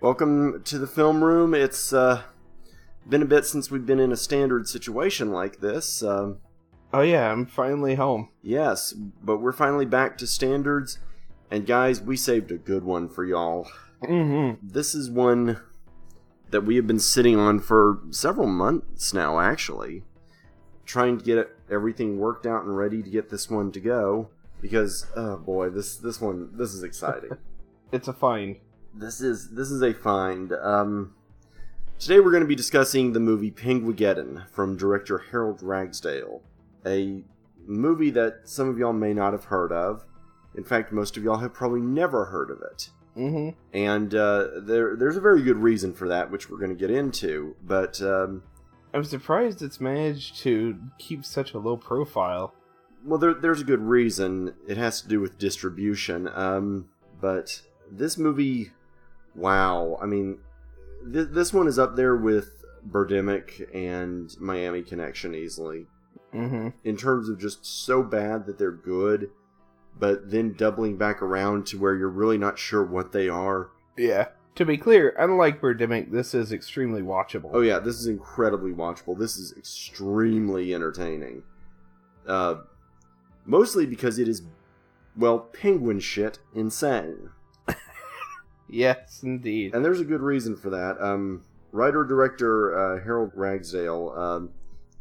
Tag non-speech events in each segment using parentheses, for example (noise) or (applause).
Hello. Hi there. Welcome to the film room. It's uh, been a bit since we've been in a standard situation like this. Um, Oh yeah, I'm finally home. yes, but we're finally back to standards. And guys, we saved a good one for y'all. Mm-hmm. This is one that we have been sitting on for several months now, actually. Trying to get everything worked out and ready to get this one to go. Because, oh boy, this this one this is exciting. (laughs) It's a find. This is this is a find. Um, today we're going to be discussing the movie Penguigeddon from director Harold Ragsdale, a movie that some of y'all may not have heard of. In fact, most of y'all have probably never heard of it, Mm-hmm. and uh, there there's a very good reason for that, which we're going to get into. But um, I'm surprised it's managed to keep such a low profile. well, there, there's a good reason. It has to do with distribution. Um, but this movie, wow! I mean, th- this one is up there with Birdemic and Miami Connection easily Mm-hmm. in terms of just so bad that they're good, but then doubling back around to where you're really not sure what they are. Yeah. To be clear, unlike Birdemic, this is extremely watchable. Oh yeah, this is incredibly watchable. This is extremely entertaining. Uh, mostly because it is, well, penguin shit insane. Yes, indeed. And there's a good reason for that. Um, writer director uh, Harold Ragsdale, um,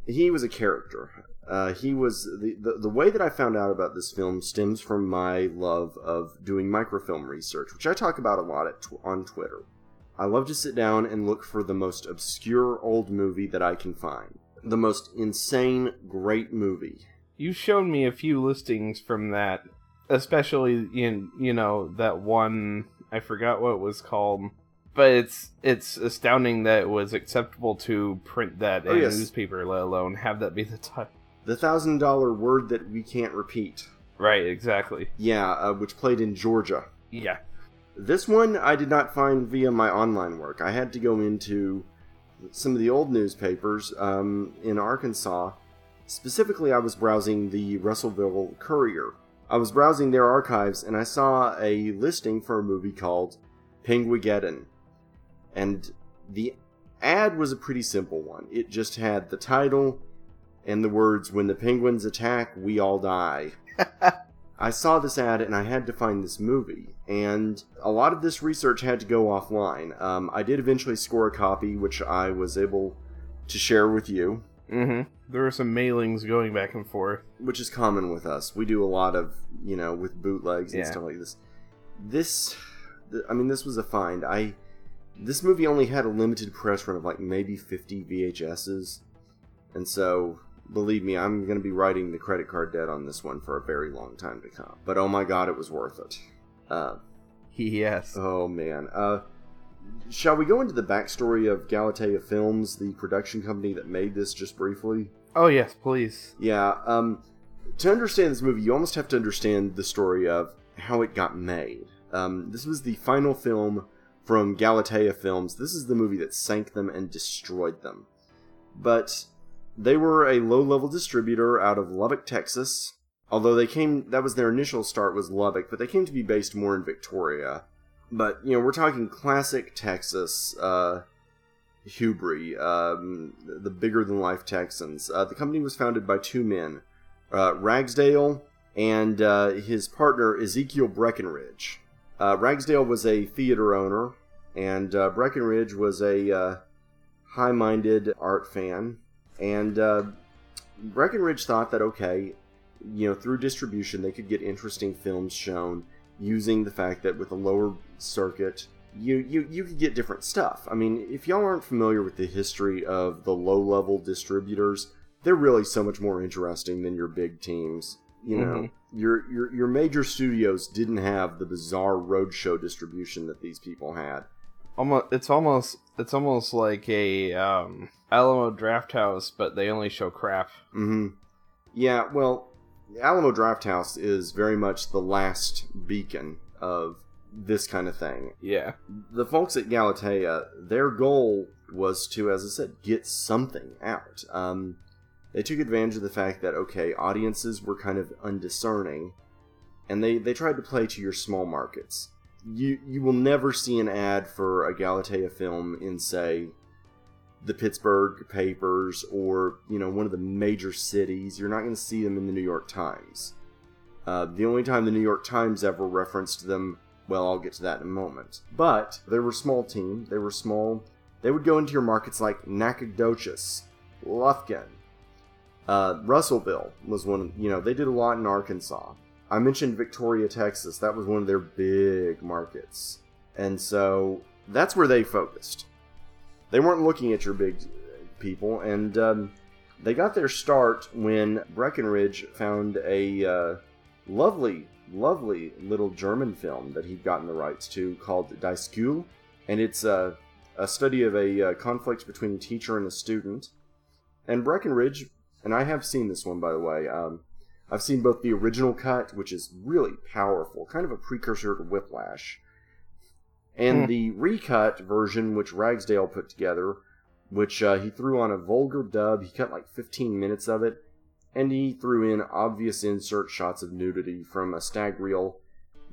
he was a character. Uh, he was the, the the way that I found out about this film stems from my love of doing microfilm research, which I talk about a lot at on Twitter. I love to sit down and look for the most obscure old movie that I can find, the most insane great movie. You've shown me a few listings from that, especially in you know that one. I forgot what it was called, but it's it's astounding that it was acceptable to print that Oh, in yes. a newspaper, let alone have that be the title. The thousand dollar word that we can't repeat. Right, exactly. Yeah, uh, which played in Georgia. Yeah. This one I did not find via my online work. I had to go into some of the old newspapers um, in Arkansas. Specifically, I was browsing the Russellville Courier. I was browsing their archives and I saw a listing for a movie called Penguigeddon. And the ad was a pretty simple one. It just had the title and the words, When the penguins attack, we all die. (laughs) I saw this ad and I had to find this movie, and a lot of this research had to go offline. Um, I did eventually score a copy, which I was able to share with you, Mm-hmm. There are some mailings going back and forth. which is common with us. We do a lot of, you know, with bootlegs and Yeah. stuff like this. This, th- I mean, this was a find. I, this movie only had a limited press run of like maybe 50 VHSs, and so believe me, I'm going to be writing the credit card debt on this one for a very long time to come. But oh my god, it was worth it. Uh, (laughs) Yes. Oh man. Uh shall we go into the backstory of Galatea Films, the production company that made this just briefly? Oh yes, please. Yeah, um to understand this movie, you almost have to understand the story of how it got made. Um this was the final film from Galatea Films. This is the movie that sank them and destroyed them. But they were a low-level distributor out of Lubbock, Texas. Although they came that was their initial start was Lubbock, but they came to be based more in Victoria. But you know, we're talking classic Texas, uh, um, the bigger than life Texans. Uh, the company was founded by two men, uh, Ragsdale and uh, his partner Ezekiel Breckenridge. Uh, Ragsdale was a theater owner, and uh, Breckenridge was a uh, high-minded art fan. And Breckenridge thought that okay, you know, through distribution, they could get interesting films shown using the fact that with a lower circuit, you, you, you could get different stuff. I mean, if y'all aren't familiar with the history of the low level distributors, they're really so much more interesting than your big teams. You know, Mhm. your, your your major studios didn't have the bizarre roadshow distribution that these people had. Almost, it's almost, it's almost like a um, Alamo Drafthouse, but they only show crap. Mm-hmm. Yeah, well, Alamo Drafthouse is very much the last beacon of this kind of thing. Yeah. The folks at Galatea, their goal was to, as I said, get something out. Um, they took advantage of the fact that okay, audiences were kind of undiscerning, and they they tried to play to your small markets. you you will never see an ad for a Galatea film in say the Pittsburgh papers or you know one of the major cities. You're not going to see them in the New York Times. Uh, the only time the New York Times ever referenced them, well, I'll get to that in a moment. But they were a small team. They were small. They would go into your markets like Nacogdoches, Lufkin, uh, Russellville was one. You know, they did a lot in Arkansas. I mentioned Victoria, Texas. That was one of their big markets, and so that's where they focused. They weren't looking at your big people, and um, they got their start when Breckenridge found a uh, lovely, lovely little German film that he'd gotten the rights to called Die Schule, and it's a, a study of a uh, conflict between a teacher and a student. And Breckenridge, and I have seen this one by the way. Um, I've seen both the original cut, which is really powerful, kind of a precursor to Whiplash, and Hmm. the recut version, which Ragsdale put together, which uh, he threw on a vulgar dub. He cut like 15 minutes of it, and he threw in obvious insert shots of nudity from a stag reel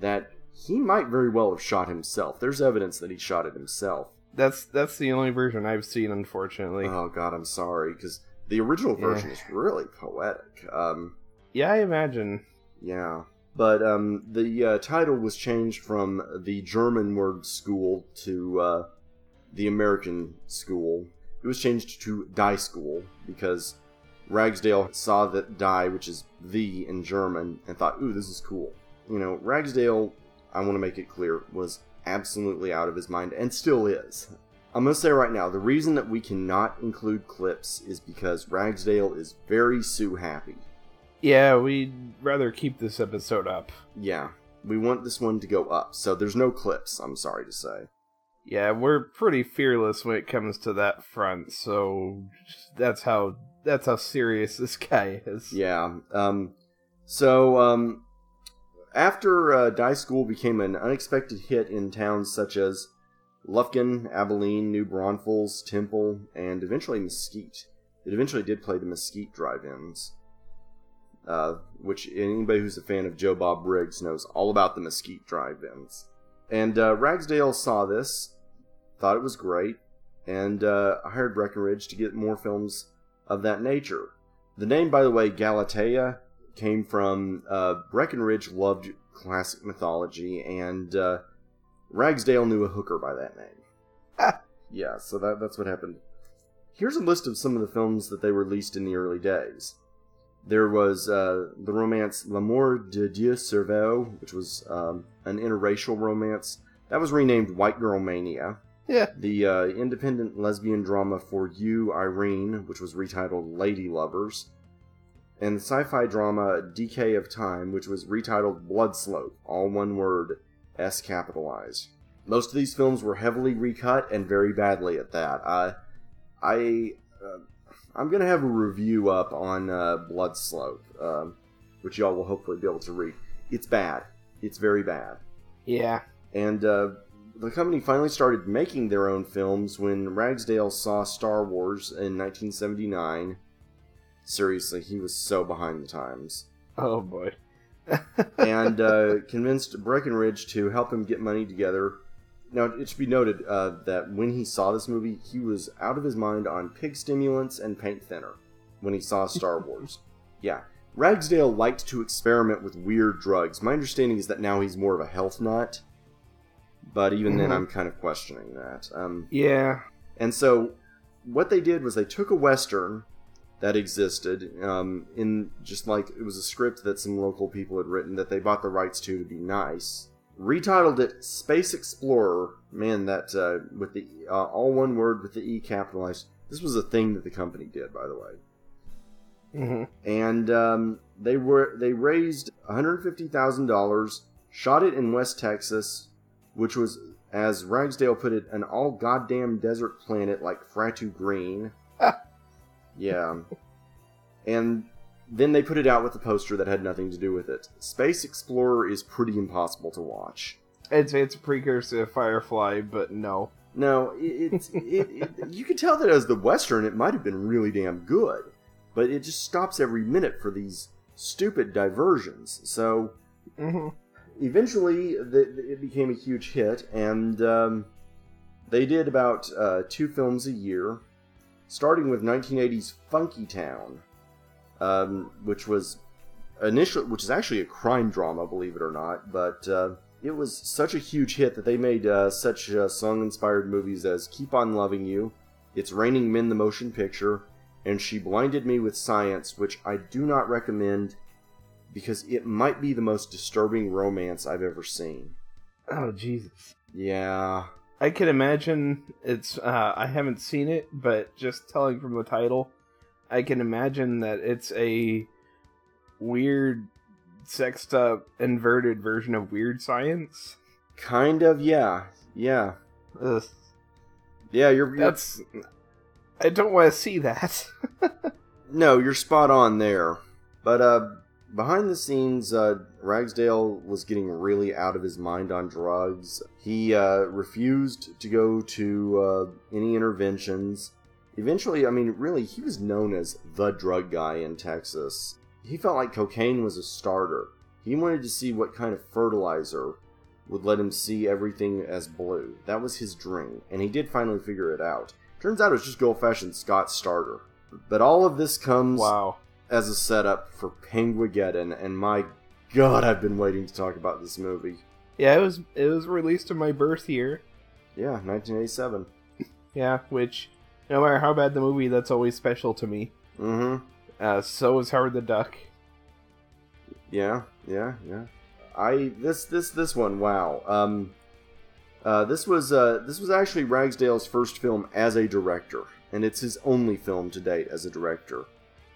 that he might very well have shot himself. There's evidence that he shot it himself. That's that's the only version I've seen, unfortunately. Oh God, I'm sorry, because the original Yeah. version is really poetic. Um, yeah, I imagine. Yeah. But um, the uh, title was changed from the German word school to uh, the American school. It was changed to Die School because Ragsdale saw that die, which is the in German, and thought, ooh, this is cool. You know, Ragsdale, I want to make it clear, was absolutely out of his mind and still is. I'm going to say right now, the reason that we cannot include clips is because Ragsdale is very Sue happy. Yeah, we'd rather keep this episode up. Yeah, we want this one to go up, so there's no clips, I'm sorry to say. Yeah, we're pretty fearless when it comes to that front, so that's how that's how serious (laughs) this guy is. Yeah, um, so, um, after uh, Die School became an unexpected hit in towns such as Lufkin, Abilene, New Braunfels, Temple, and eventually Mesquite. It eventually did play the Mesquite drive-ins, uh, which anybody who's a fan of Joe Bob Briggs knows all about the Mesquite drive-ins. And uh, Ragsdale saw this, thought it was great, and uh, hired Breckenridge to get more films of that nature. The name, by the way, Galatea, came from uh, Breckenridge loved classic mythology, and uh, Ragsdale knew a hooker by that name. (laughs) yeah, so that, that's what happened. Here's a list of some of the films that they released in the early days. There was uh, the romance L'amour de Dieu Cerveau, which was um, an interracial romance. That was renamed White Girl Mania. Yeah. The uh, independent lesbian drama For You, Irene, which was retitled Lady Lovers. And the sci fi drama Decay of Time, which was retitled Blood Slope, all one word, S capitalized. Most of these films were heavily recut and very badly at that. Uh, I. Uh, I'm gonna have a review up on uh, Blood Slope, um, which y'all will hopefully be able to read. It's bad. It's very bad Yeah. and uh, the company finally started making their own films when Ragsdale saw Star Wars in 1979. Seriously, he was so behind the times. Oh boy. (laughs) And uh, convinced Breckenridge to help him get money together. Now, it should be noted uh, that when he saw this movie, he was out of his mind on pig stimulants and paint thinner when he saw Star Wars. (laughs) Yeah. Ragsdale liked to experiment with weird drugs. My understanding is that now he's more of a health nut. But even then, Mhm. I'm kind of questioning that. Um, yeah. and so, what they did was they took a western that existed um, in just like it was a script that some local people had written that they bought the rights to to be nice. Retitled it SpacExplorer. Man, that uh, with the uh, all one word with the E capitalized. This was a thing that the company did, by the way hmm and um, they were they raised one hundred fifty thousand dollars, shot it in West Texas, which was, as Ragsdale put it, an all goddamn desert planet like Fratu Green. yeah, and then they put it out with a poster that had nothing to do with it. SpacExplorer is pretty impossible to watch. I'd say it's a precursor to Firefly, but no. No, it's it, it, you could tell that as the western, it might have been really damn good, but it just stops every minute for these stupid diversions. So hmm eventually, the, it became a huge hit, and um, they did about uh, two films a year, starting with 1980's Funky Town, um, which was initially, which is actually a crime drama, believe it or not, but uh, it was such a huge hit that they made uh, such uh, song-inspired movies as Keep on Loving You, It's Raining Men the Motion Picture, and She Blinded Me with Science, which I do not recommend because it might be the most disturbing romance I've ever seen. Oh Jesus. Yeah. I can imagine it's uh I haven't seen it, but just telling from the title, I can imagine that it's a weird sexed up inverted version of weird science. Kind of, yeah. Yeah. Ugh. Yeah, you're, you're That's I don't want to see that. (laughs) No, you're spot on there. But uh, behind the scenes, uh, Ragsdale was getting really out of his mind on drugs. He uh, refused to go to uh, any interventions. Eventually, I mean, really, he was known as the drug guy in Texas. He felt like cocaine was a starter. He wanted to see what kind of fertilizer would let him see everything as blue. That was his dream, and he did finally figure it out. Turns out it was just good old fashioned Scott starter. But all of this comes wow. As a setup for Penguigeddon, and my god, I've been waiting to talk about this movie. Yeah, it was it was released in my birth year. Yeah, 1987. Yeah, which no matter how bad the movie, that's always special to me. Mm-hmm. Uh, so is Howard the Duck. Yeah, yeah, yeah. I this this this one, wow. Um, uh, this was uh, this was actually Ragsdale's first film as a director, and it's his only film to date as a director.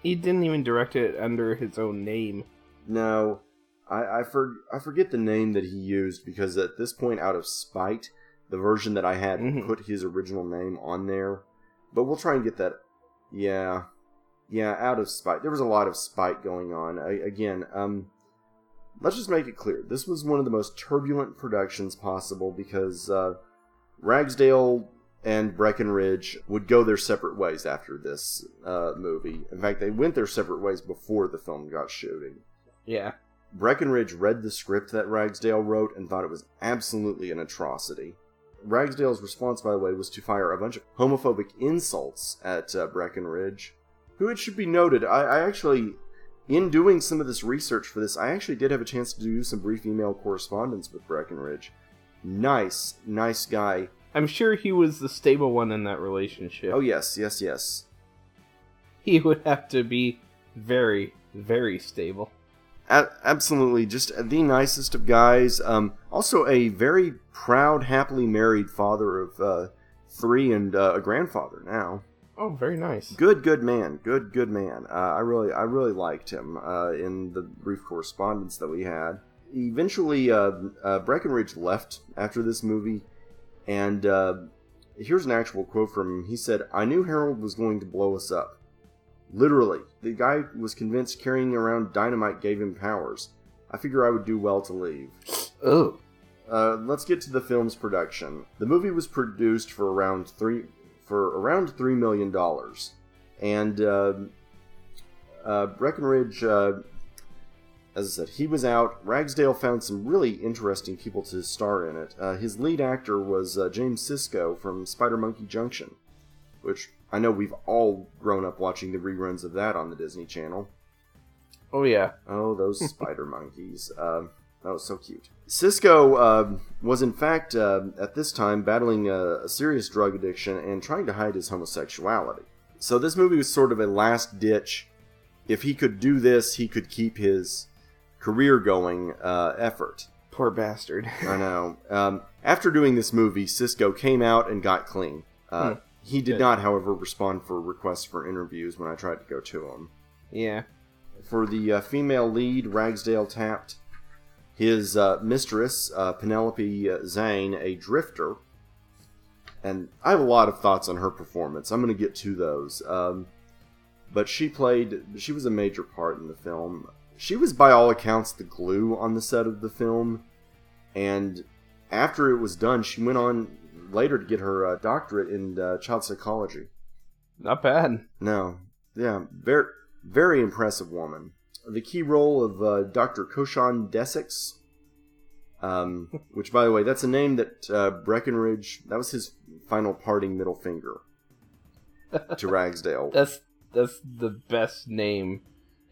He didn't even direct it under his own name. No, I I, for, I forget the name that he used because at this point, out of spite, the version that I had Mhm. put his original name on there. But we'll try and get that. Yeah, yeah, out of spite. There was a lot of spite going on. I, again, um, let's just make it clear. This was one of the most turbulent productions possible because uh, Ragsdale and Breckenridge would go their separate ways after this uh, movie. In fact, they went their separate ways before the film got shooting. Yeah. Breckenridge read the script that Ragsdale wrote and thought it was absolutely an atrocity. Ragsdale's response, by the way, was to fire a bunch of homophobic insults at uh, Breckenridge, who it should be noted, I, I actually, in doing some of this research for this, I actually did have a chance to do some brief email correspondence with Breckenridge. Nice, nice guy. I'm sure he was the stable one in that relationship. Oh, yes, yes, yes. He would have to be very, very stable. A- absolutely, just the nicest of guys. Um, also, a very proud, happily married father of uh, three and uh, a grandfather now. Oh, very nice. Good, good man. Good, good man. Uh, I really, I really liked him uh, in the brief correspondence that we had. Eventually, uh, uh, Breckenridge left after this movie, and uh, here's an actual quote from him. He said, "I knew Harold was going to blow us up. Literally, the guy was convinced carrying around dynamite gave him powers. I figure I would do well to leave." Oh. Uh, let's get to the film's production. The movie was produced for around three for around three million dollars, and uh, uh, Breckenridge, uh, as I said, he was out. Ragsdale found some really interesting people to star in it. Uh, his lead actor was uh, James Sisko from Spider Monkey Junction, which I know we've all grown up watching the reruns of that on the Disney Channel. Oh yeah. Oh, those (laughs) spider monkeys. Um, that was so cute. Cisco um was, in fact, uh, at this time battling a, a serious drug addiction and trying to hide his homosexuality. So this movie was sort of a last ditch. If he could do this, he could keep his career going uh, effort. Poor bastard. (laughs) I know. Um, after doing this movie, Cisco came out and got clean. Uh, Hmm. He did Good. not, however, respond for requests for interviews when I tried to go to him. yeah. For the uh, female lead, Ragsdale tapped his uh, mistress, uh, Penelope uh, Zane, a drifter. And I have a lot of thoughts on her performance. I'm going to get to those. Um, but she played, she was a major part in the film. She was, by all accounts, the glue on the set of the film. And after it was done, she went on later to get her uh, doctorate in uh, child psychology. Not bad. No, yeah, very very impressive woman. The key role of uh, Dr. Koshan Desix Um, (laughs) which, by the way, that's a name that uh, Breckenridge. That was his final parting middle finger to (laughs) Ragsdale. That's that's the best name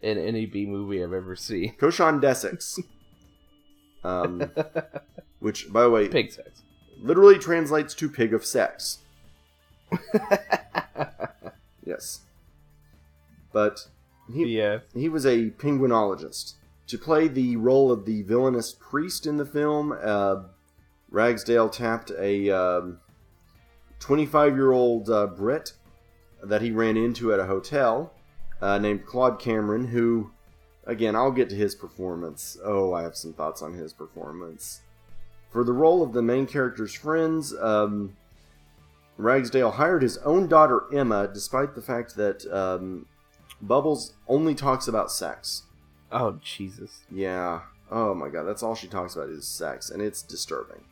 in any B movie I've ever seen. (laughs) Koshan Desix. Um, (laughs) which, by the way, Pig sex. literally translates to pig of sex. (laughs) Yes. But he, yeah. he was a penguinologist. To play the role of the villainous priest in the film, uh, Ragsdale tapped a 25 year old uh, Brit that he ran into at a hotel uh, named Claude Cameron, who, again, I'll get to his performance. Oh, I have some thoughts on his performance. For the role of the main character's friends, um, Ragsdale hired his own daughter Emma, despite the fact that um, Bubbles only talks about sex. Oh Jesus. Yeah. Oh my god, that's all she talks about is sex, and it's disturbing.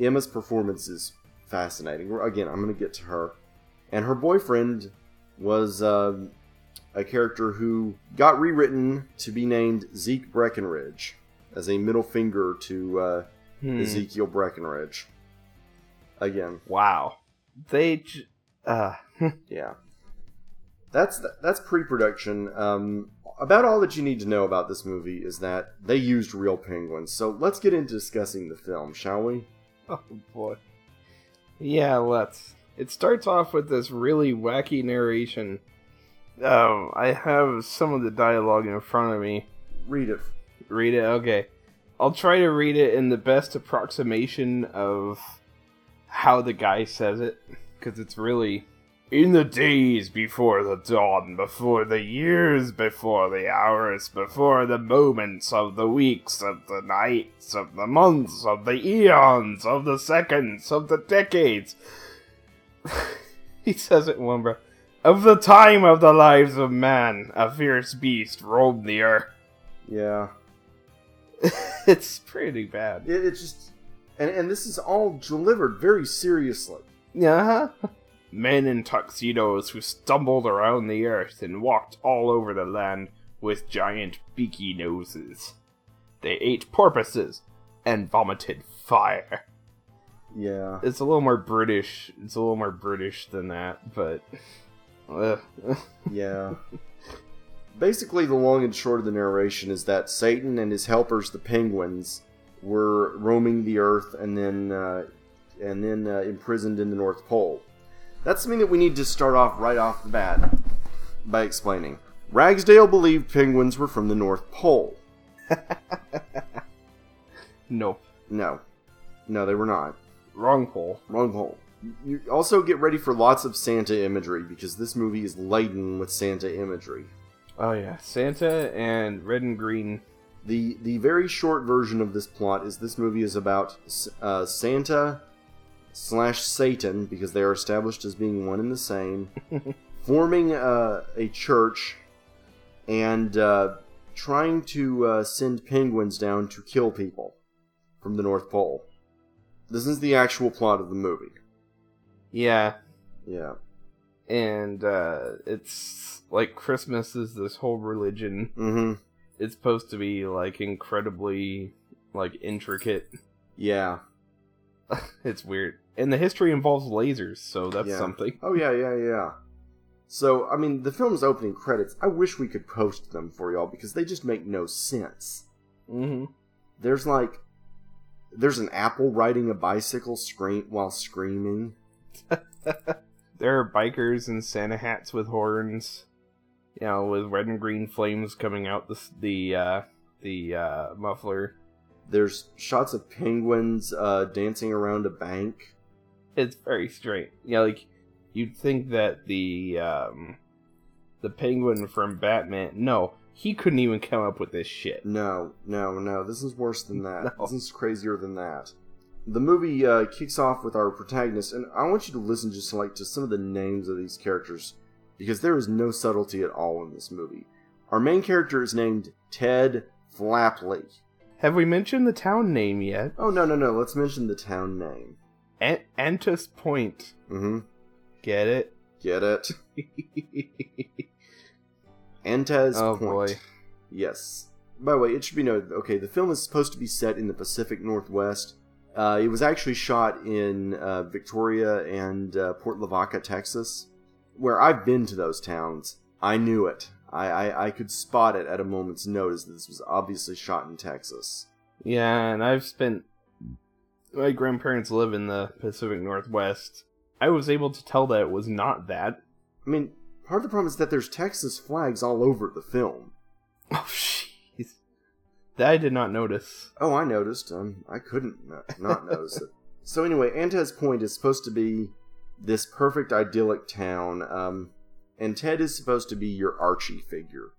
Emma's performance is fascinating. Again, I'm going to get to her. And her boyfriend was um a character who got rewritten to be named Zeke Breckenridge as a middle finger to uh, Hmm. Ezekiel Breckenridge. Again, Wow. They. J- uh, (laughs) yeah. That's that's pre-production. Um, about all that you need to know about this movie is that they used real penguins. So let's get into discussing the film, shall we? oh boy. Yeah, let's. It starts off with this really wacky narration. Um, I have some of the dialogue in front of me. Read it. Read it? Okay. I'll try to read it in the best approximation of how the guy says it, because it's really. In the days before the dawn, before the years, before the hours, before the moments of the weeks, of the nights, of the months, of the eons, of the seconds, of the decades. (laughs) he says it in one breath. Of the time of the lives of man, a fierce beast roamed the earth. Yeah. (laughs) it's pretty bad. It, it's just, and and this is all delivered very seriously. Yeah. Men in tuxedos who stumbled around the earth and walked all over the land with giant beaky noses. They ate porpoises and vomited fire. Yeah. It's a little more British. It's a little more British than that, but. (laughs) Yeah. Basically, the long and short of the narration is that Satan and his helpers, the penguins, were roaming the earth and then uh, and then uh, imprisoned in the North Pole. That's something that we need to start off right off the bat by explaining. Ragsdale believed penguins were from the North Pole. (laughs) nope. No, no, they were not. Wrong pole. Wrong pole. You also get ready for lots of Santa imagery because this movie is laden with Santa imagery. Oh, yeah. Santa and red and green. The the very short version of this plot is this movie is about uh, Santa slash Satan because they are established as being one and the same, (laughs) forming uh, a church and uh, trying to uh, send penguins down to kill people from the North Pole. This is the actual plot of the movie. Yeah. Yeah. And uh, it's like Christmas is this whole religion. Mm-hmm. It's supposed to be like incredibly like intricate. Yeah. (laughs) It's weird. And the history involves lasers, so that's Yeah. something. Oh yeah, yeah, yeah. So I mean, the film's opening credits. I wish we could post them for y'all because they just make no sense. hmm There's like, there's an apple riding a bicycle scream while screaming. (laughs) There are bikers in Santa hats with horns, you know, with red and green flames coming out the the uh, the uh, muffler. There's shots of penguins uh, dancing around a bank. It's very strange. Yeah, like you'd think that the um, the penguin from Batman. No, he couldn't even come up with this shit. No, no, no. This is worse than that. (laughs) No. This is crazier than that. The movie uh, kicks off with our protagonist, and I want you to listen just to, like to some of the names of these characters because there is no subtlety at all in this movie. Our main character is named Ted Flapley. Have we mentioned the town name yet? Oh no, no, no. Let's mention the town name. An- Antus Point. Mm-hmm. Get it? Get it? (laughs) Antez oh Point. boy. Yes. by the way, it should be noted. Okay, the film is supposed to be set in the Pacific Northwest. Uh, it was actually shot in uh, Victoria and uh, Port Lavaca, Texas, where I've been to those towns. I knew it. I, I, I could spot it at a moment's notice that this was obviously shot in Texas. Yeah, and I've spent. My grandparents live in the Pacific Northwest. I was able to tell that it was not that. I mean, part of the problem is that there's Texas flags all over the film. (laughs) Oh, jeez. That I did not notice. Oh, I noticed. Um, I couldn't not, not notice it. So anyway, Antez Point is supposed to be this perfect idyllic town, um, and Ted is supposed to be your Archie figure.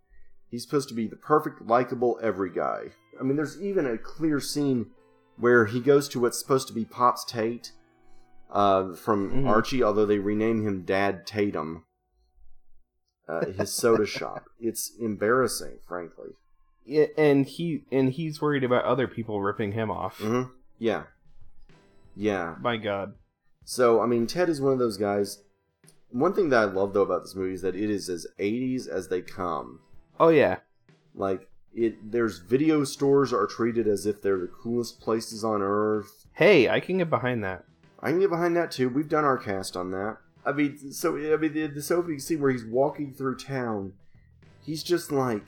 He's supposed to be the perfect, likable every guy. I mean, there's even a clear scene where he goes to what's supposed to be Pops Tate uh, from Mhm. Archie, although they rename him Dad Tatum. Uh, his soda (laughs) shop. It's embarrassing, frankly. And he and he's worried about other people ripping him off. hmm Yeah. Yeah. My God. So, I mean, Ted is one of those guys. One thing that I love though about this movie is that it is as 80s as they come. Oh yeah. Like it there's video stores are treated as if they're the coolest places on earth. Hey, I can get behind that. I can get behind that too. We've done our cast on that. I mean, so I mean, the, this opening scene where he's walking through town, he's just like,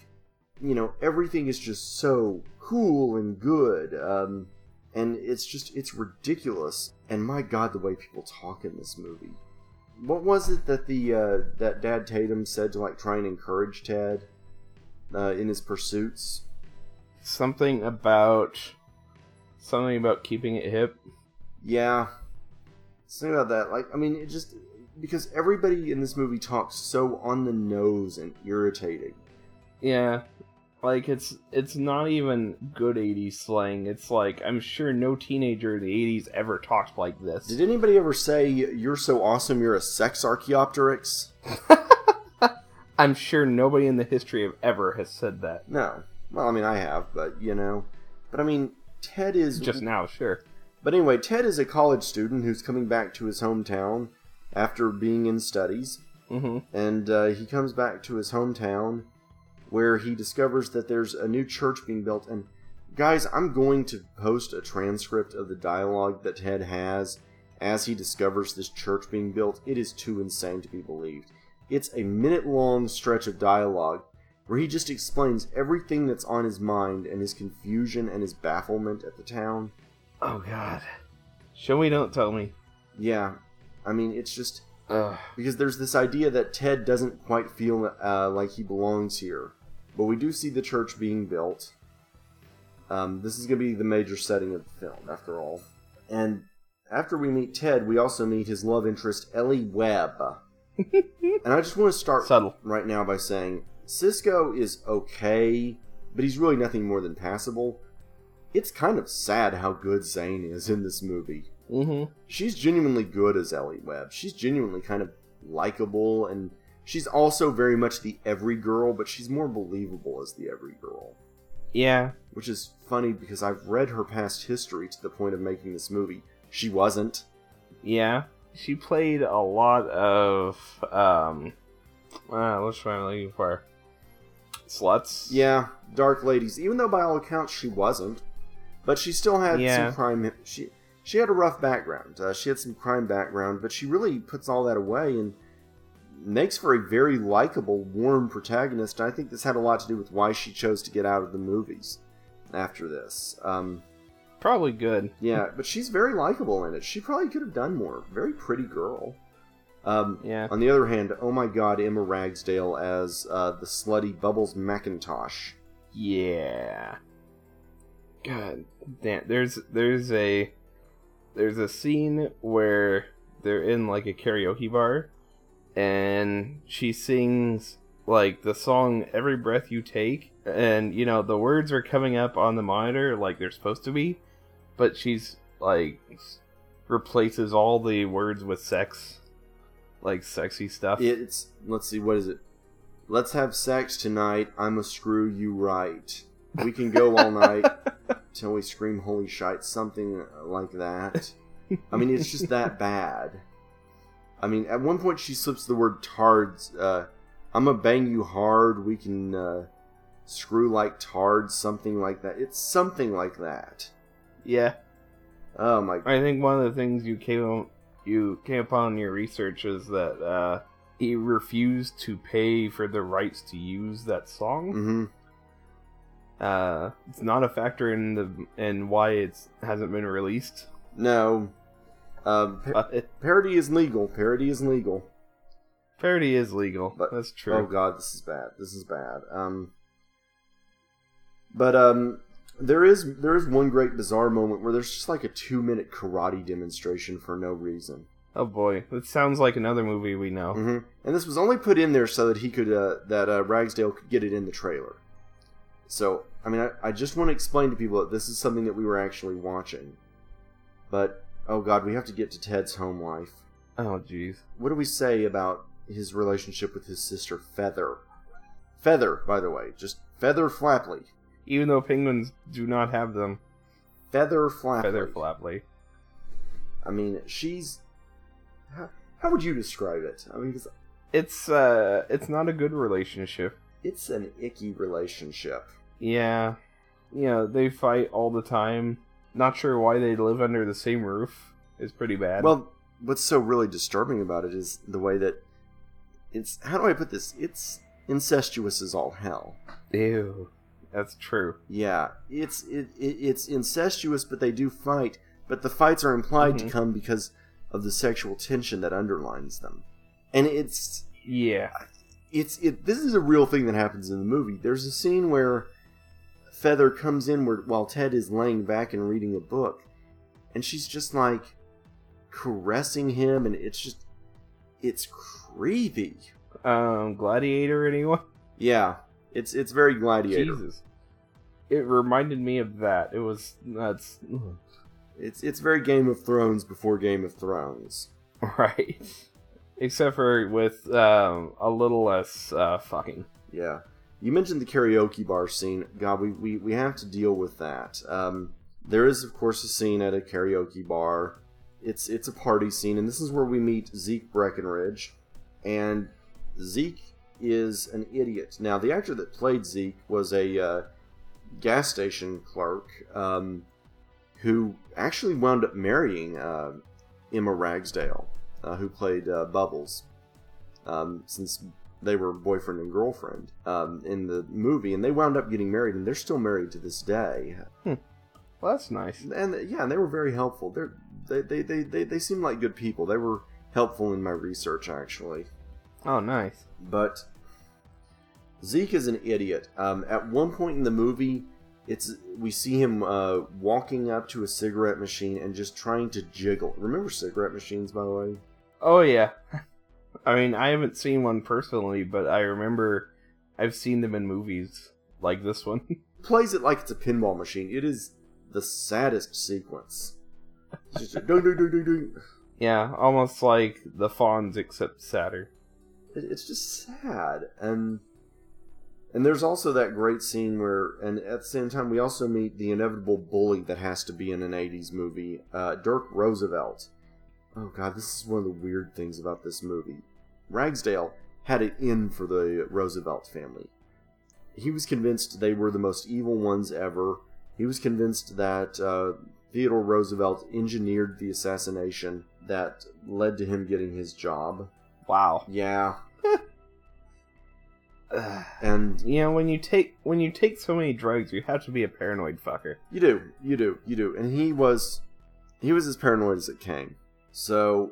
you know, everything is just so cool and good, um, and it's just it's ridiculous. And my God, the way people talk in this movie. What was it that the uh, that Dad Tatum said to like try and encourage Ted uh, in his pursuits? Something about something about keeping it hip. Yeah. Something about that. Like, I mean, it just because everybody in this movie talks so on the nose and irritating. Yeah. Like it's it's not even good 80s slang. It's like I'm sure no teenager in the 80s ever talked like this. Did anybody ever say you're so awesome you're a sex archaeopteryx? (laughs) I'm sure nobody in the history of ever has said that. No. Well, I mean, I have, but you know. But I mean, Ted is Just now, sure. But anyway, Ted is a college student who's coming back to his hometown after being in studies. hmm and uh, he comes back to his hometown where he discovers that there's a new church being built and guys i'm going to post a transcript of the dialogue that ted has as he discovers this church being built it is too insane to be believed it's a minute long stretch of dialogue where he just explains everything that's on his mind and his confusion and his bafflement at the town Oh god. Show me, don't tell me. yeah i mean it's just Ugh. because there's this idea that Ted doesn't quite feel uh, like he belongs here. But we do see the church being built. Um, this is going to be the major setting of the film, after all. And after we meet Ted, we also meet his love interest, Ellie Webb. (laughs) and I just want to start Subtle. right now by saying Cisco is okay, but he's really nothing more than passable. It's kind of sad how good Zane is in this movie hmm she's genuinely good as Ellie Webb. She's genuinely kind of likable, and she's also very much the every girl, but she's more believable as the every girl. Yeah. Which is funny because I've read her past history to the point of making this movie. She wasn't. Yeah. She played a lot of um uh, what's what I'm looking for? Sluts. Yeah, Dark Ladies. Even though by all accounts she wasn't, but she still had Yeah. some crime. She she had a rough background. Uh, she had some crime background, but she really puts all that away and makes for a very likable, warm protagonist. And I think this had a lot to do with why she chose to get out of the movies after this. Um, Probably good. yeah, but she's very likable in it. She probably could have done more. Very pretty girl. Um, Yeah. on the other hand, oh my god, Emma Ragsdale as uh, the slutty Bubbles McIntosh. Yeah. God damn. There's there's a there's a scene where they're in like a karaoke bar and she sings like the song Every Breath You Take and you know the words are coming up on the monitor like they're supposed to be but she's like replaces all the words with sex like sexy stuff. It's let's see, what is it? Let's have sex tonight. I'ma screw you right. We can go all night (laughs) till we scream holy shite, something like that. I mean, it's just that bad. I mean, at one point she slips the word tards. Uh, I'ma bang you hard. We can uh, screw like tards, something like that. It's something like that. Yeah, Oh my I think one of the things you came you came upon in your research is that uh, he refused to pay for the rights to use that song. Mm-hmm. Uh, it's not a factor in the in why it hasn't been released. No. Um, (laughs) pa- parody is legal. Parody is legal. parody is legal. But- That's true. Oh god, this is bad. This is bad. Um, but um, there is there is one great bizarre moment where there's just like a two minute karate demonstration for no reason, Oh boy, that sounds like another movie we know. hmm and this was only put in there so that he could uh, that uh, Ragsdale could get it in the trailer. So I mean, I, I just want to explain to people that this is something that we were actually watching. But oh god, we have to get to Ted's home life. Oh jeez. What do we say about his relationship with his sister Feather? Feather, by the way, just Feather Flapley. Even though penguins do not have them, Feather Flapley. feather flapply. I mean, she's. How, how would you describe it? I mean, 'cause It's uh, it's not a good relationship. it's an icky relationship. Yeah, you know they fight all the time. Not sure why they live under the same roof. It's pretty bad. Well, what's so really disturbing about it is the way that it's. How do I put this? It's incestuous as all hell. ew, that's true. Yeah, it's it, it it's incestuous, but they do fight. But the fights are implied to Mhm. come because of the sexual tension that underlines them, and it's Yeah, it's it. This is a real thing that happens in the movie. There's a scene where Feather comes in where, while Ted is laying back and reading a book, and she's just like caressing him, and it's just it's creepy. um, Gladiator. Anyone? Yeah, it's it's very gladiator. Jesus. It reminded me of that. It was that's It's it's very Game of Thrones before Game of Thrones. (laughs) right. Except for with um, a little less uh, fucking. Yeah. You mentioned the karaoke bar scene. God, we, we, we have to deal with that. Um, there is, of course, a scene at a karaoke bar. It's it's a party scene, and this is where we meet Zeke Breckenridge. And Zeke is an idiot. Now, the actor that played Zeke was a uh, gas station clerk um, who actually wound up marrying uh, Emma Ragsdale, uh, who played uh, Bubbles. Um, since they were boyfriend and girlfriend um, in the movie, and they wound up getting married, and they're still married to this day. Well, that's nice. And yeah, and they were very helpful. They're, they they they they they seem like good people. They were helpful in my research actually. Oh, nice. But Zeke is an idiot. Um, at one point in the movie, it's we see him uh, walking up to a cigarette machine and just trying to jiggle. Remember cigarette machines, by the way? Oh yeah. (laughs) I mean, I haven't seen one personally, but I remember I've seen them in movies like this one. (laughs) Plays it like it's a pinball machine. It is the saddest sequence. (laughs) Yeah, almost like the Fonz except sadder. It- It's just sad, and and there's also that great scene where, and at the same time, we also meet the inevitable bully that has to be in an '80s movie, uh, Dirk Roosevelt. Oh god, this is one of the weird things about this movie. Ragsdale had it in for the Roosevelt family. He was convinced they were the most evil ones ever. He was convinced that uh, Theodore Roosevelt engineered the assassination that led to him getting his job. Wow. Yeah. (laughs) (sighs) and You know, when you take when you take so many drugs, you have to be a paranoid fucker. you do, you do, you do. And he was he was as paranoid as it came. So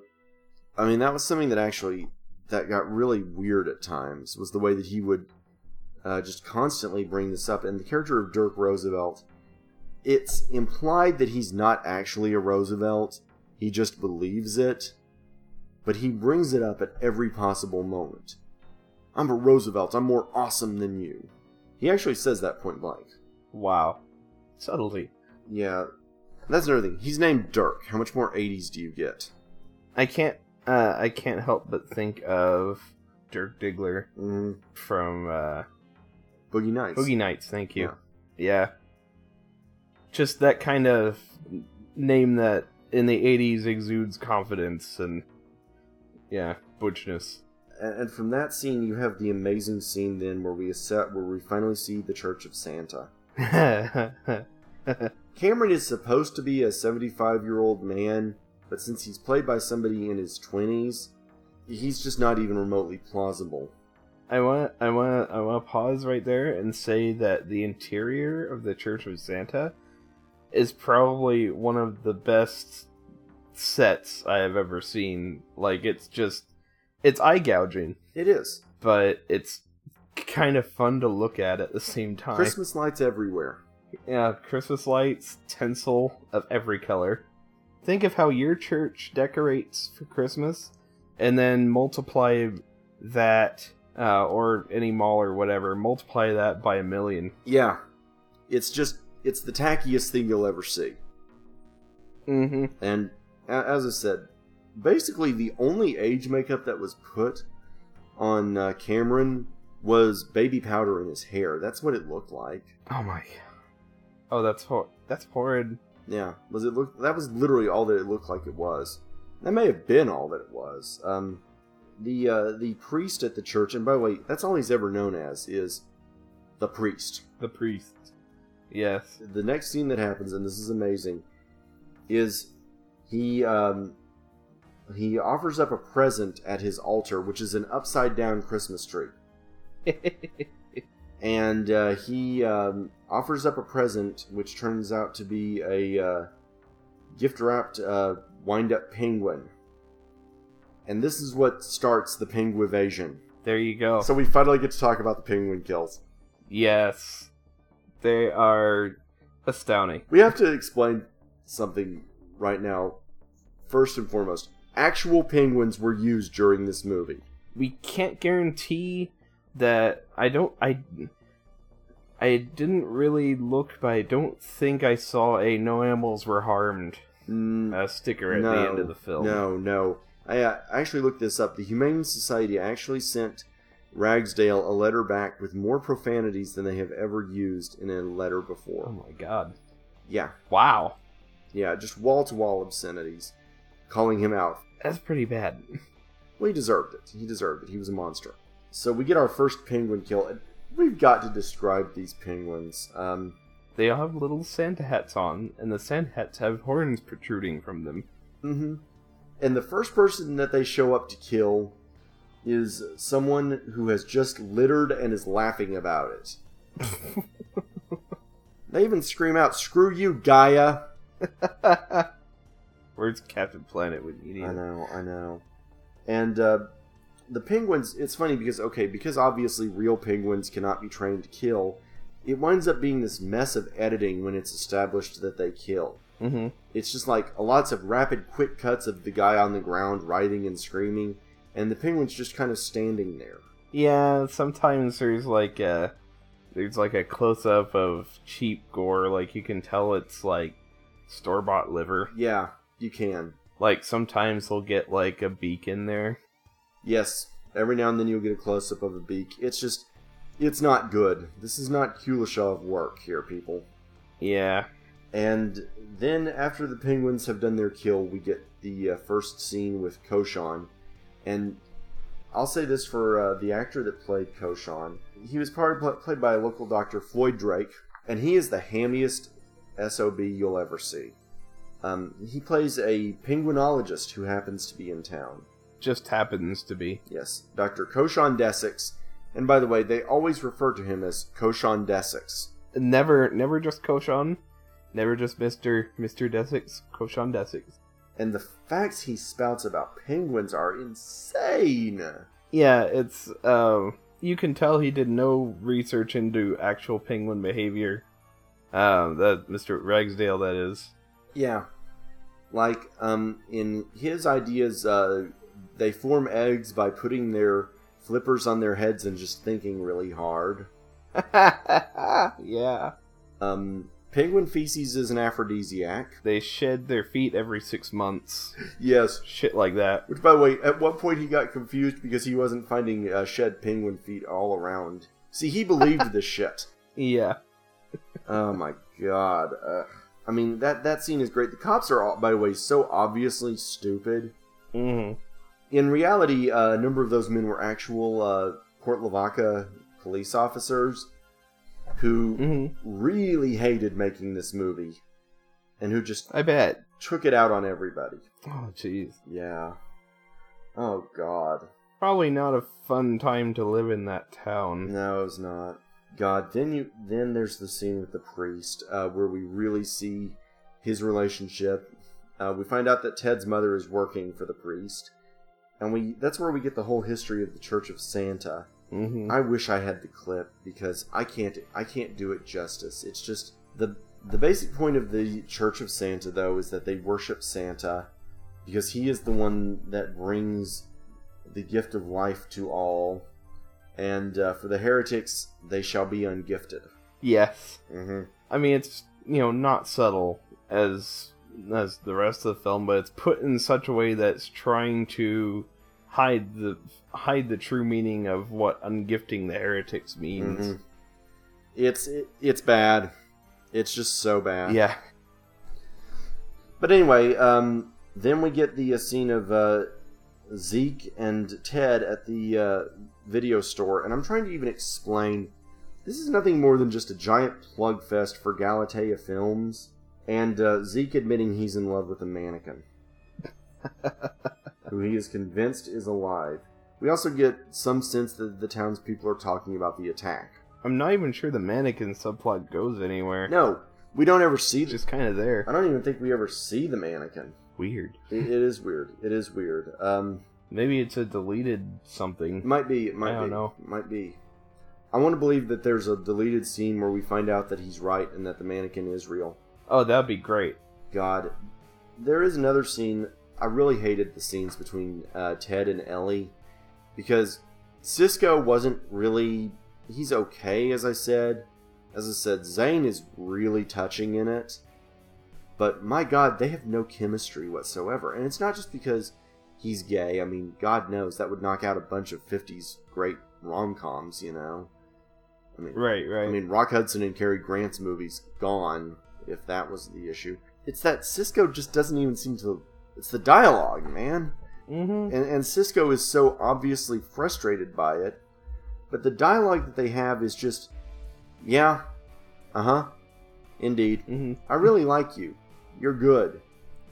I mean that was something that actually that got really weird at times was the way that he would uh, just constantly bring this up and the character of Dirk Roosevelt it's implied that he's not actually a Roosevelt he just believes it but he brings it up at every possible moment I'm a Roosevelt I'm more awesome than you he actually says that point blank Wow. Subtlety. Yeah, that's another thing. He's named Dirk. How much more 80s do you get? I can't uh I can't help but think of Dirk Diggler Mm, from uh Boogie Nights. Boogie Nights, thank you. Yeah. Just that kind of name that in the 80s exudes confidence and yeah, butchness. and, and from that scene, you have the amazing scene then where we set where we finally see the Church of Santa. (laughs) Cameron is supposed to be a 75 year old man, but since he's played by somebody in his 20s, he's just not even remotely plausible. I want I want I want to pause right there and say that the interior of the Church of Santa is probably one of the best sets I have ever seen. Like it's just it's eye gouging, It is. but it's kind of fun to look at at the same time. Christmas lights everywhere. Yeah, Christmas lights, tinsel of every color. Think of how your church decorates for Christmas, and then multiply that, uh, or any mall or whatever, multiply that by a million. Yeah. It's just, it's the tackiest thing you'll ever see. Mm-hmm. And as I said, basically the only age makeup that was put on uh, Cameron was baby powder in his hair. That's what it looked like. Oh my. Oh, that's hor- that's horrid. Yeah, was it look? That was literally all that it looked like it was. That may have been all that it was. Um, the uh, the priest at the church, and by the way, that's all he's ever known as is the priest. The priest. Yes. The next scene that happens, and this is amazing, is he um, he offers up a present at his altar, which is an upside down Christmas tree, (laughs) and uh, he um, offers up a present, which turns out to be a uh, gift wrapped uh, wind up penguin. And this is what starts the penguivasion. there you go. So we finally get to talk about the penguin kills. yes, they are astounding. We have to explain something right now. First and foremost, actual penguins were used during this movie. we can't guarantee that I don't I I didn't really look but I don't think I saw a no animals were harmed Mm, uh, sticker at the end of the film. No, no. I uh, actually looked this up. The Humane Society actually sent Ragsdale a letter back with more profanities than they have ever used in a letter before. Oh my god. Yeah, Wow. yeah, just wall to wall obscenities, calling him out. That's pretty bad. Well, he deserved it. He deserved it. He was a monster. So we get our first penguin kill, and we've got to describe these penguins. Um, They all have little Santa hats on, and the Santa hats have horns protruding from them. hmm And the first person that they show up to kill is someone who has just littered and is laughing about it. (laughs) they even scream out, "Screw you, Gaia!" Where's Captain Planet when you need I know, I know. And uh, the penguins, it's funny because, okay, because obviously real penguins cannot be trained to kill, it winds up being this mess of editing when it's established that they kill. Mm-hmm. It's just like lots of rapid, quick cuts of the guy on the ground writhing and screaming, and the penguin's just kind of standing there. Yeah, sometimes there's like a there's like a close up of cheap gore, like you can tell it's like store bought liver. Yeah, you can. Like sometimes they'll get like a beak in there. Yes, every now and then you'll get a close up of a beak. It's just, it's not good. This is not Kuleshov work here, people. Yeah. And then after the penguins have done their kill, we get the uh, first scene with Koshan. And I'll say this for uh, the actor that played Koshan. He was part pl- played by a local doctor, Floyd Drake, and he is the hammiest SOB you'll ever see. Um, he plays a penguinologist who happens to be in town. Just happens to be. Yes, Dr. Koshan Desix. And by the way, they always refer to him as Koshan Desix. Never never just Koshan. Never just Mr. Mr. Desix. Koshan Desix. And the facts he spouts about penguins are insane. Yeah, it's um you can tell he did no research into actual penguin behavior. Um that Mr. Ragsdale that is. Yeah. Like, um, in his ideas, uh, they form eggs by putting their flippers on their heads and just thinking really hard. (laughs) yeah. Um, penguin feces is an aphrodisiac. They shed their feet every six months. Yes. Shit like that. Which, by the way, at one point he got confused because he wasn't finding uh, shed penguin feet all around. See, he believed this shit. Yeah. Oh my god. Uh, I mean, that, that scene is great. The cops are, all, by the way, so obviously stupid. hmm In reality, uh, a number of those men were actual uh, Port Lavaca police officers who hmm really hated making this movie and who just I bet. took it out on everybody. Oh, jeez. Yeah. Oh, God. Probably not a fun time to live in that town. No, it's not. God, then you then there's the scene with the priest, uh, where we really see his relationship. Uh, we find out that Ted's mother is working for the priest, and we that's where we get the whole history of the Church of Santa. hmm I wish I had the clip because I can't I can't do it justice. It's just the the basic point of the Church of Santa though is that they worship Santa because he is the one that brings the gift of life to all, and uh, for the heretics they shall be ungifted. Yes. Mm-hmm. I mean, it's you know not subtle as as the rest of the film, but it's put in such a way that's trying to hide the hide the true meaning of what ungifting the heretics means. Mhm. It's it, it's bad. It's just so bad. Yeah. But anyway, um, then we get the uh, scene of uh, Zeke and Ted at the uh, video store, and I'm trying to even explain. This is nothing more than just a giant plug fest for Galatea Films, and uh, Zeke admitting he's in love with a mannequin, (laughs) who he is convinced is alive. We also get some sense that the townspeople are talking about the attack. I'm not even sure the mannequin subplot goes anywhere. No, we don't ever see. It's just kind of there. I don't even think we ever see the mannequin. Weird. It, it is weird. It is weird. Um, Maybe it's a deleted something. might be. It might I don't be. know. Might be. I want to believe that there's a deleted scene where we find out that he's right and that the mannequin is real. Oh, that'd be great. God, there is another scene. I really hated the scenes between uh, Ted and Ellie because Cisco wasn't really. He's okay, as I said. As I said, Zane is really touching in it. But my God, they have no chemistry whatsoever. And it's not just because he's gay. I mean, God knows that would knock out a bunch of 50s great rom coms, you know? I mean, Right, right. I mean, Rock Hudson and Cary Grant's movies gone, if that was the issue. It's that Cisco just doesn't even seem to. It's the dialogue, man. mm-hmm. And, and Cisco is so obviously frustrated by it. But the dialogue that they have is just, yeah, uh huh, indeed. Mm-hmm. I really like you. You're good.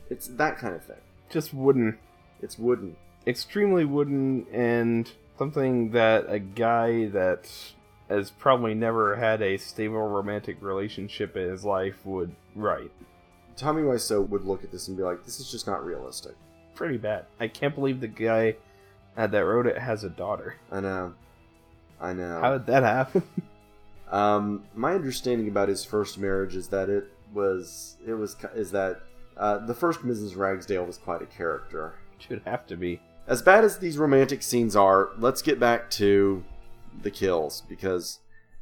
It's that kind of thing. Just wooden. It's wooden. extremely wooden and something that a guy that has probably never had a stable romantic relationship in his life would write. Tommy Wiseau would look at this and be like, this is just not realistic. Pretty bad. I can't believe the guy uh, that wrote it has a daughter. I know. I know. How did that happen? (laughs) Um, my understanding about his first marriage is that it was it was is that uh, the first Mrs. Ragsdale was quite a character. Should have to be. As bad as these romantic scenes are, let's get back to the kills because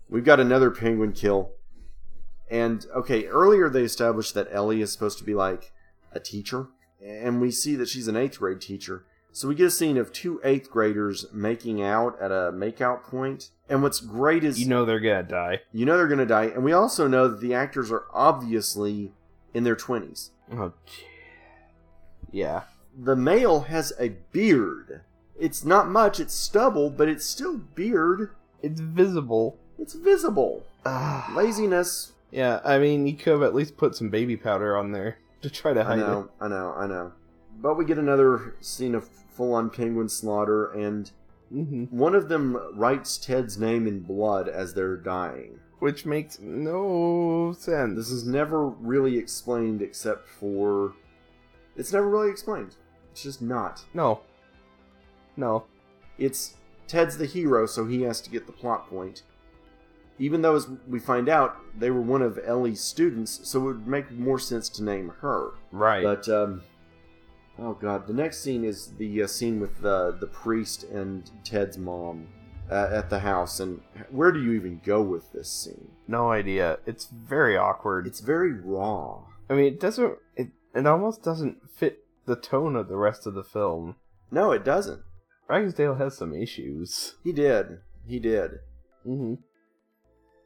we've got another penguin kill. And okay, earlier they established that Ellie is supposed to be like a teacher, and we see that she's an eighth grade teacher. So we get a scene of two eighth graders making out at a makeout point. And what's great is You know they're gonna die. you know they're to die, and we also know that the actors are obviously in their 20s. Oh, yeah. The male has a beard. It's not much, it's stubble, but it's still beard. It's visible. It's visible. Ah. Laziness. yeah, I mean, you could have at least put some baby powder on there (laughs) to try to hide it. I know, I know, I know. But we get another scene of full on penguin slaughter, and it. hmm one of them writes Ted's name in blood as they're dying. Which makes no sense. This is never really explained except for. It's never really explained. It's just not. No. No. it's Ted's the hero, so he has to get the plot point. Even though, as we find out, they were one of Ellie's students, so it would make more sense to name her. Right. But, um, oh god, the next scene is the uh, scene with the the priest and Ted's mom uh, at the house. And where do you even go with this scene? no idea. It's very awkward. It's very raw. I mean, it doesn't. It it almost doesn't fit the tone of the rest of the film. No, it doesn't. Ragsdale has some issues. He did. He did. hmm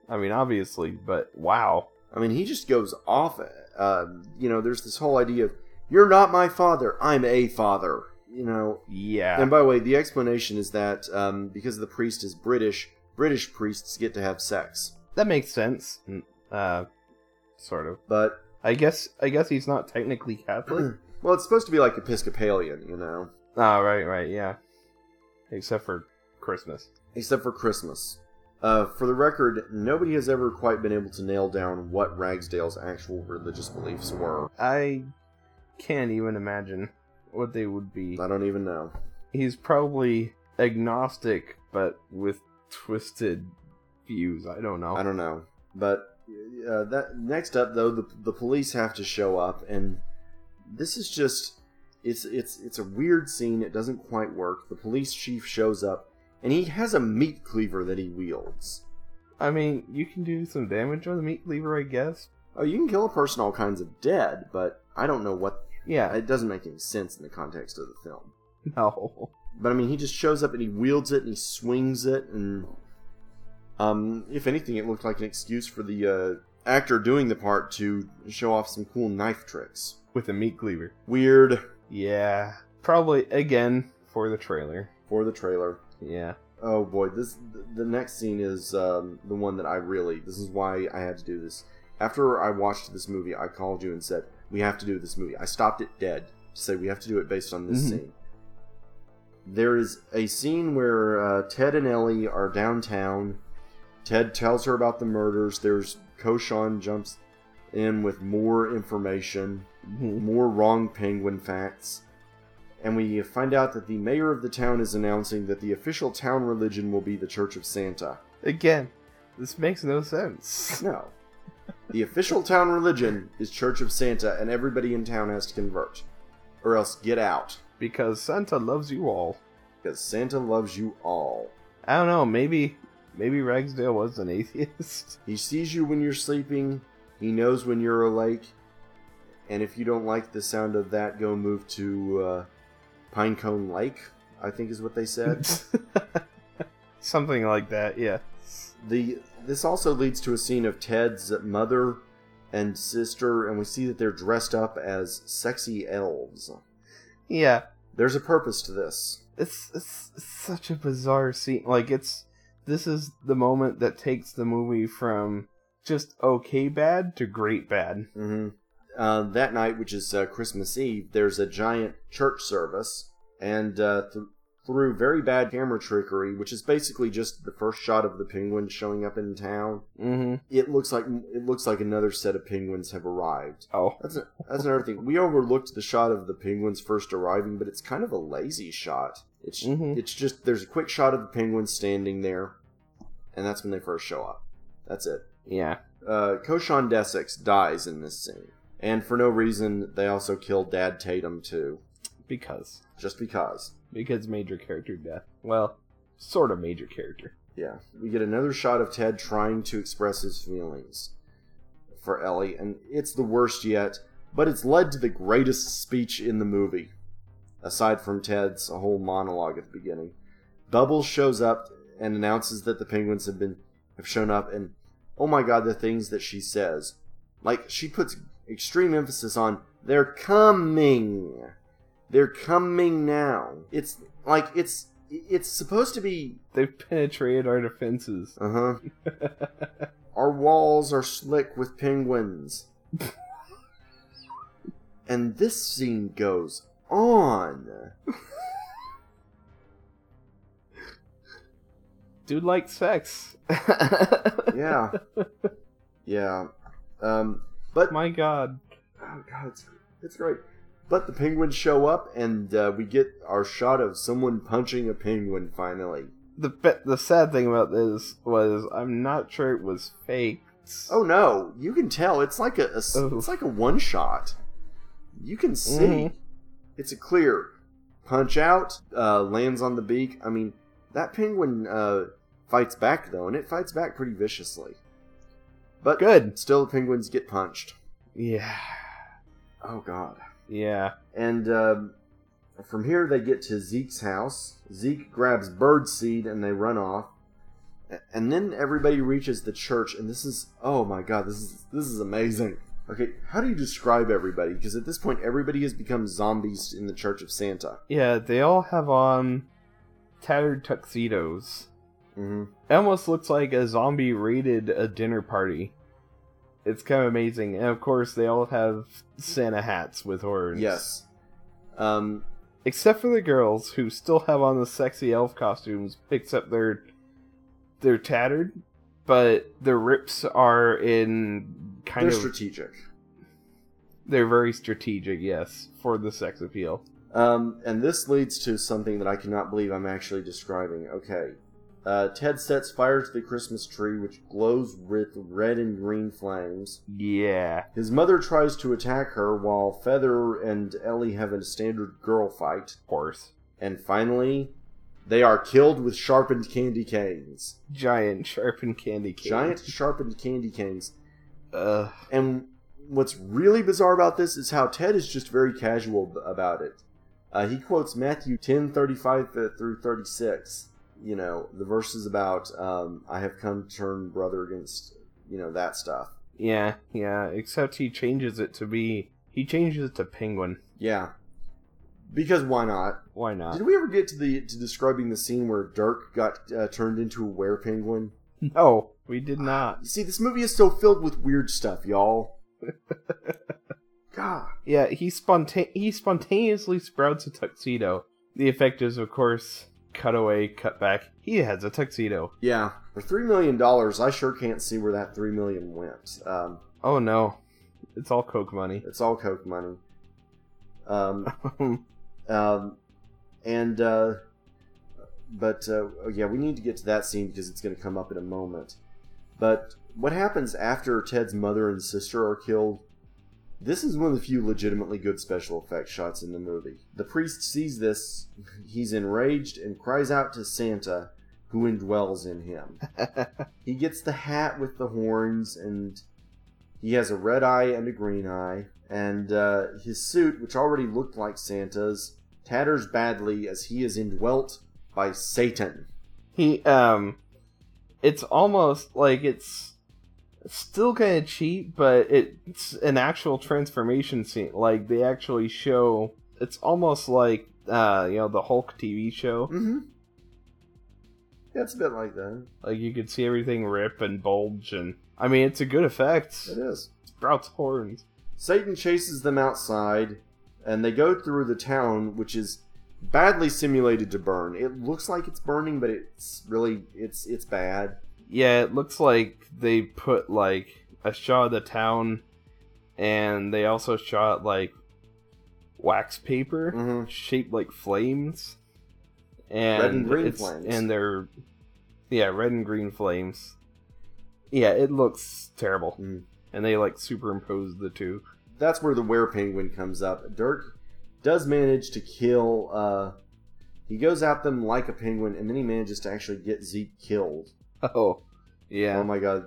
I mean, obviously, but wow. I mean, he just goes off. Uh, you know, there's this whole idea of "You're not my father. I'm a father." you know. Yeah. And by the way, the explanation is that um, because the priest is British, British priests get to have sex. that makes sense. Mm, Uh, sort of. But I guess. I guess he's not technically Catholic. (clears throat) well, it's supposed to be like Episcopalian, you know, oh, right, right, yeah. Except for Christmas. except for Christmas. Uh, for the record, nobody has ever quite been able to nail down what Ragsdale's actual religious beliefs were. I can't even imagine what they would be. I don't even know. He's probably agnostic, but with twisted views. I don't know. I don't know. But uh, that next up, though, the the police have to show up, and this is just it's it's it's a weird scene. It doesn't quite work. The police chief shows up, and he has a meat cleaver that he wields. I mean, you can do some damage with a meat cleaver, I guess. Oh, you can kill a person all kinds of dead, but I don't know what. Yeah. It doesn't make any sense in the context of the film. (laughs) No. But I mean, he just shows up and he wields it and he swings it, and um, if anything, it looked like an excuse for the uh, actor doing the part to show off some cool knife tricks. With a meat cleaver. Weird Yeah. Probably again for the trailer. for the trailer. Yeah. Oh boy, this the next scene is um, the one that I really. This is why I had to do this. After I watched this movie, I called you and said we have to do this movie. I stopped it dead to say we have to do it based on this Mhm. scene. There is a scene where uh, Ted and Ellie are downtown. Ted tells her about the murders. There's Koshan jumps in with more information Mhm. more wrong penguin facts. And we find out that the mayor of the town is announcing that the official town religion will be the Church of Santa. Again, this makes no sense. (laughs) No. The official town religion is Church of Santa, and everybody in town has to convert. Or else get out. Because Santa loves you all. Because Santa loves you all. I don't know, maybe maybe Ragsdale was an atheist. He sees you when you're sleeping, he knows when you're awake, and if you don't like the sound of that, go move to uh, Pinecone Lake, I think is what they said. (laughs) (laughs) Something like that, yeah. The this also leads to a scene of Ted's mother and sister, and we see that they're dressed up as sexy elves. Yeah. There's a purpose to this. It's, it's it's such a bizarre scene. Like it's this is the moment that takes the movie from just okay bad to great bad. hmm Uh, that night, which is uh, Christmas Eve, there's a giant church service, and uh, th- through very bad camera trickery, which is basically just the first shot of the penguins showing up in town, Mm-hmm. it looks like it looks like another set of penguins have arrived. Oh. That's a, that's another thing. We overlooked the shot of the penguins first arriving, but it's kind of a lazy shot. It's Mhm. it's just there's a quick shot of the penguins standing there, and that's when they first show up. That's it. Yeah. Uh, Koshan Desix dies in this scene, and for no reason they also kill Dad Tatum too, Because. just because. Because major character death. Well, sort of major character. Yeah, we get another shot of Ted trying to express his feelings for Ellie, and it's the worst yet, but it's led to the greatest speech in the movie, aside from Ted's whole monologue at the beginning. Bubbles shows up and announces that the penguins have been have shown up, and oh my god, the things that she says, like she puts extreme emphasis on they're coming, they're coming now. It's like it's it's supposed to be They've penetrated our defenses. uh huh. (laughs) Our walls are slick with penguins. (laughs) and this scene goes on. Dude likes sex. (laughs) Yeah. (laughs) Yeah. Um, but My god. oh god, it's, it's great. But the penguins show up, and uh, we get our shot of someone punching a penguin finally. The the sad thing about this was I'm not sure it was faked. Oh no, you can tell it's like a Oh. it's like a one shot. You can see Mhm. it's a clear punch out, uh, lands on the beak. I mean, that penguin uh, fights back though, and it fights back pretty viciously. But Good. still, the penguins get punched. Yeah. Oh god. Yeah. And um, from here, they get to Zeke's house. Zeke grabs birdseed and they run off. And then everybody reaches the church, and this is oh my god, this is this is amazing. Okay, how do you describe everybody? Because at this point, everybody has become zombies in the Church of Santa. Yeah, they all have on tattered tuxedos. hmm It almost looks like a zombie raided a dinner party. It's kind of amazing. And of course, they all have Santa hats with horns. Yes. Um, Except for the girls who still have on the sexy elf costumes, except they're they're tattered, but the rips are in kind they're of strategic. they're very strategic, yes, for the sex appeal. Um, and this leads to something that I cannot believe I'm actually describing. Okay. Uh, Ted sets fire to the Christmas tree, which glows with red and green flames. Yeah. His mother tries to attack her while Feather and Ellie have a standard girl fight. Of course. And finally, they are killed with sharpened candy canes. Giant sharpened candy cane. Giant sharpened candy canes. Ugh. And what's really bizarre about this is how Ted is just very casual about it. Uh, he quotes Matthew ten thirty five through thirty six. You know the verses about um, I have come to turn brother against you know that stuff. Yeah, yeah. Except he changes it to be he changes it to penguin. Yeah, because why not? Why not? Did we ever get to the to describing the scene where Dirk got uh, turned into a were penguin? (laughs) No, we did not. You see, this movie is so filled with weird stuff, y'all. (laughs) God. Yeah, he sponta- he spontaneously sprouts a tuxedo. The effect is, of course, cut away, cut back. He has a tuxedo. Yeah, for three million dollars, I sure can't see where that three million went. Um, Oh no, it's all Coke money. it's all Coke money. Um, (laughs) um, and uh, but uh, yeah, we need to get to that scene because it's going to come up in a moment. But what happens after Ted's mother and sister are killed? This is one of the few legitimately good special effects shots in the movie. The priest sees this, he's enraged and cries out to Santa, who indwells in him. (laughs) He gets the hat with the horns, and he has a red eye and a green eye. And uh, his suit, which already looked like Santa's, tatters badly as he is indwelt by Satan. he um, it's almost like it's still kind of cheap, but it's an actual transformation scene. Like they actually show. It's almost like uh, you know, the Hulk TV show. Mm-hmm. Yeah, it's a bit like that. Like you could see everything rip and bulge, and I mean, it's a good effect. It is. Sprouts horns. Satan chases them outside, and they go through the town, which is badly simulated to burn. It looks like it's burning, but it's really it's it's bad. Yeah, it looks like they put like a shot of the town, and they also shot like wax paper Mhm. shaped like flames, and Red and green flames. and they're yeah, red and green flames. Yeah, it looks terrible, Mm. and they like superimpose the two. That's where the were penguin comes up. Dirk does manage to kill. uh He goes at them like a penguin, and then he manages to actually get Zeke killed. (laughs) Oh, yeah. Oh my god.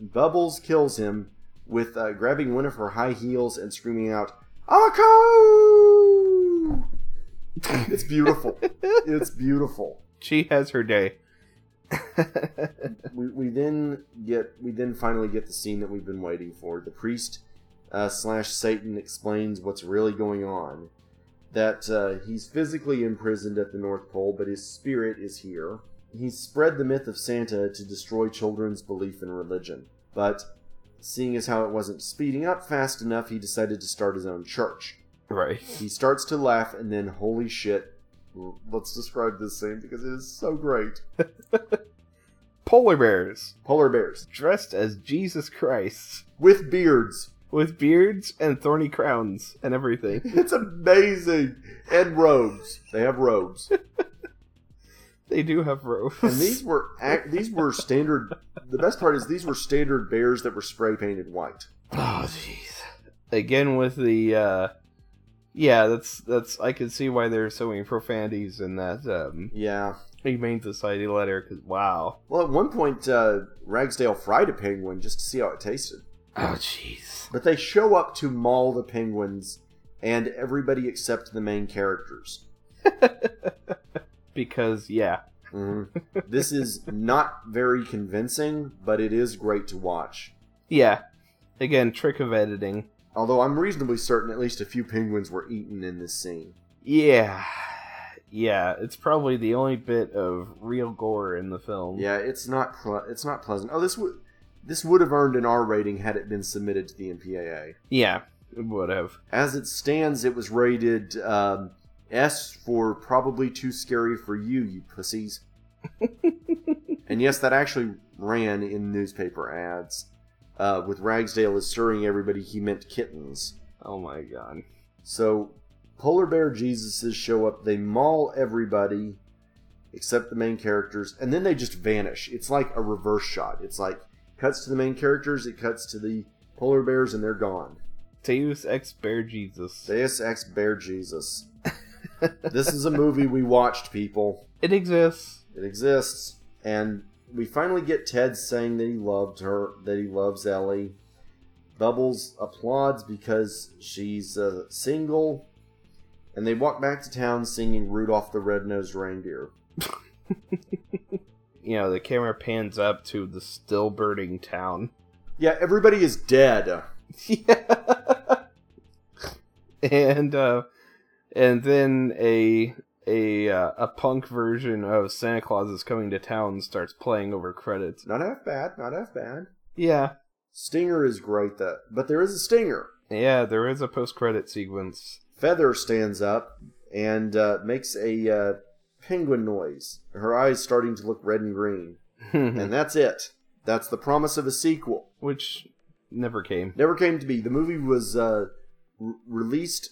Bubbles kills him with uh, grabbing one of her high heels and screaming out, Ako! (laughs) It's beautiful. (laughs) it's beautiful. she has her day. We, we then get we then finally get the scene that we've been waiting for. The priest uh, slash Satan explains what's really going on. That uh, he's physically imprisoned at the North Pole, but his spirit is here. He's spread the myth of Santa to destroy children's belief in religion. But seeing as how it wasn't speeding up fast enough, he decided to start his own church. right. He starts to laugh, and then, holy shit, let's describe this scene because it is so great. (laughs) Polar bears Polar bears dressed as Jesus Christ with beards. with beards and thorny crowns and everything. (laughs) It's amazing. And robes. They have robes. (laughs) They do have robes. And these were ac- these were standard. The best part is these were standard bears that were spray painted white. Oh jeez. Again with the uh yeah, that's that's I can see why there's so many profanities in that um Yeah. Humane Society letter cuz wow. Well, at one point, uh, Ragsdale fried a penguin just to see how it tasted. Oh jeez. But they show up to maul the penguins and everybody except the main characters. (laughs) because yeah. Mhm. this is not very convincing, but it is great to watch. Yeah. Again, trick of editing. Although I'm reasonably certain at least a few penguins were eaten in this scene. Yeah. Yeah, it's probably the only bit of real gore in the film. Yeah, it's not ple- it's not pleasant. Oh, this would this would have earned an R rating had it been submitted to the MPAA. Yeah, it would have. As it stands, it was rated um, S for probably too scary for you, you pussies. (laughs) and yes, that actually ran in newspaper ads. Uh, with Ragsdale assuring everybody he meant kittens. Oh my god. So, Polar Bear Jesuses show up, they maul everybody except the main characters, and then they just vanish. It's like a reverse shot. It's like cuts to the main characters, it cuts to the polar bears, and they're gone. Deus Ex Bear Jesus. Deus Ex Bear Jesus. This is a movie we watched, people. It exists. It exists. And we finally get Ted saying that he loved her, that he loves Ellie. Bubbles applauds because she's uh, single. And they walk back to town singing Rudolph the Red-Nosed Reindeer. (laughs) You know, the camera pans up to the still burning town. Yeah, everybody is dead. (laughs) Yeah. (laughs) and uh and then a a uh, a punk version of Santa Claus is coming to town starts playing over credits. Not half bad, not half bad. Yeah. Stinger is great, though. But there is a stinger. Yeah, there is a post credit sequence. Feather stands up and uh, makes a uh, penguin noise. Her eyes starting to look red and green. (laughs) and that's it. That's the promise of a sequel. Which never came. Never came to be. The movie was uh, re- released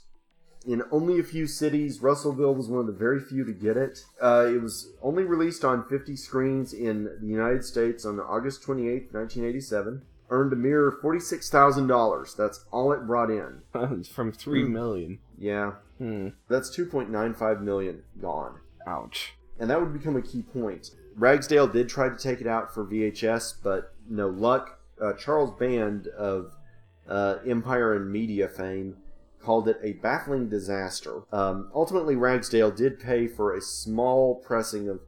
in only a few cities. Russellville was one of the very few to get it. Uh, it was only released on 50 screens in the United States on August 28th, 1987. Earned a mere $46,000. That's all it brought in. (laughs) from three million. Yeah, Hmm. that's 2.95 million gone. Ouch. And that would become a key point. Ragsdale did try to take it out for VHS, but no luck. Uh, Charles Band of uh, Empire and Media fame called it a baffling disaster. Um, ultimately, Ragsdale did pay for a small pressing of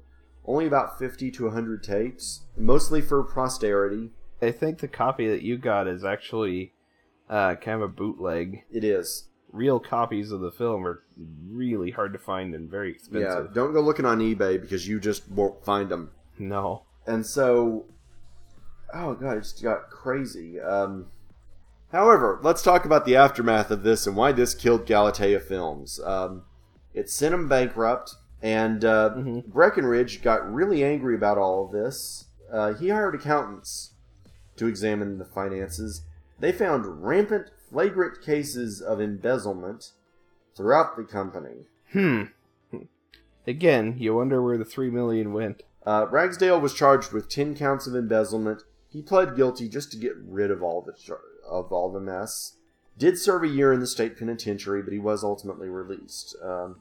only about 50 to 100 tapes, mostly for posterity. I think the copy that you got is actually uh, kind of a bootleg. It is. Real copies of the film are really hard to find and very expensive. Yeah, don't go looking on eBay because you just won't find them. No. And so, oh god, it just got crazy. Um, however, let's talk about the aftermath of this and why this killed Galatea Films. Um, it sent them bankrupt, and uh, Mhm. Breckenridge got really angry about all of this. Uh, he hired accountants to examine the finances. They found rampant, flagrant cases of embezzlement throughout the company. Hmm. Again, you wonder where the three million went. Uh, Ragsdale was charged with ten counts of embezzlement. He pled guilty just to get rid of all the char- of all the mess. Did serve a year in the state penitentiary, but he was ultimately released. Um,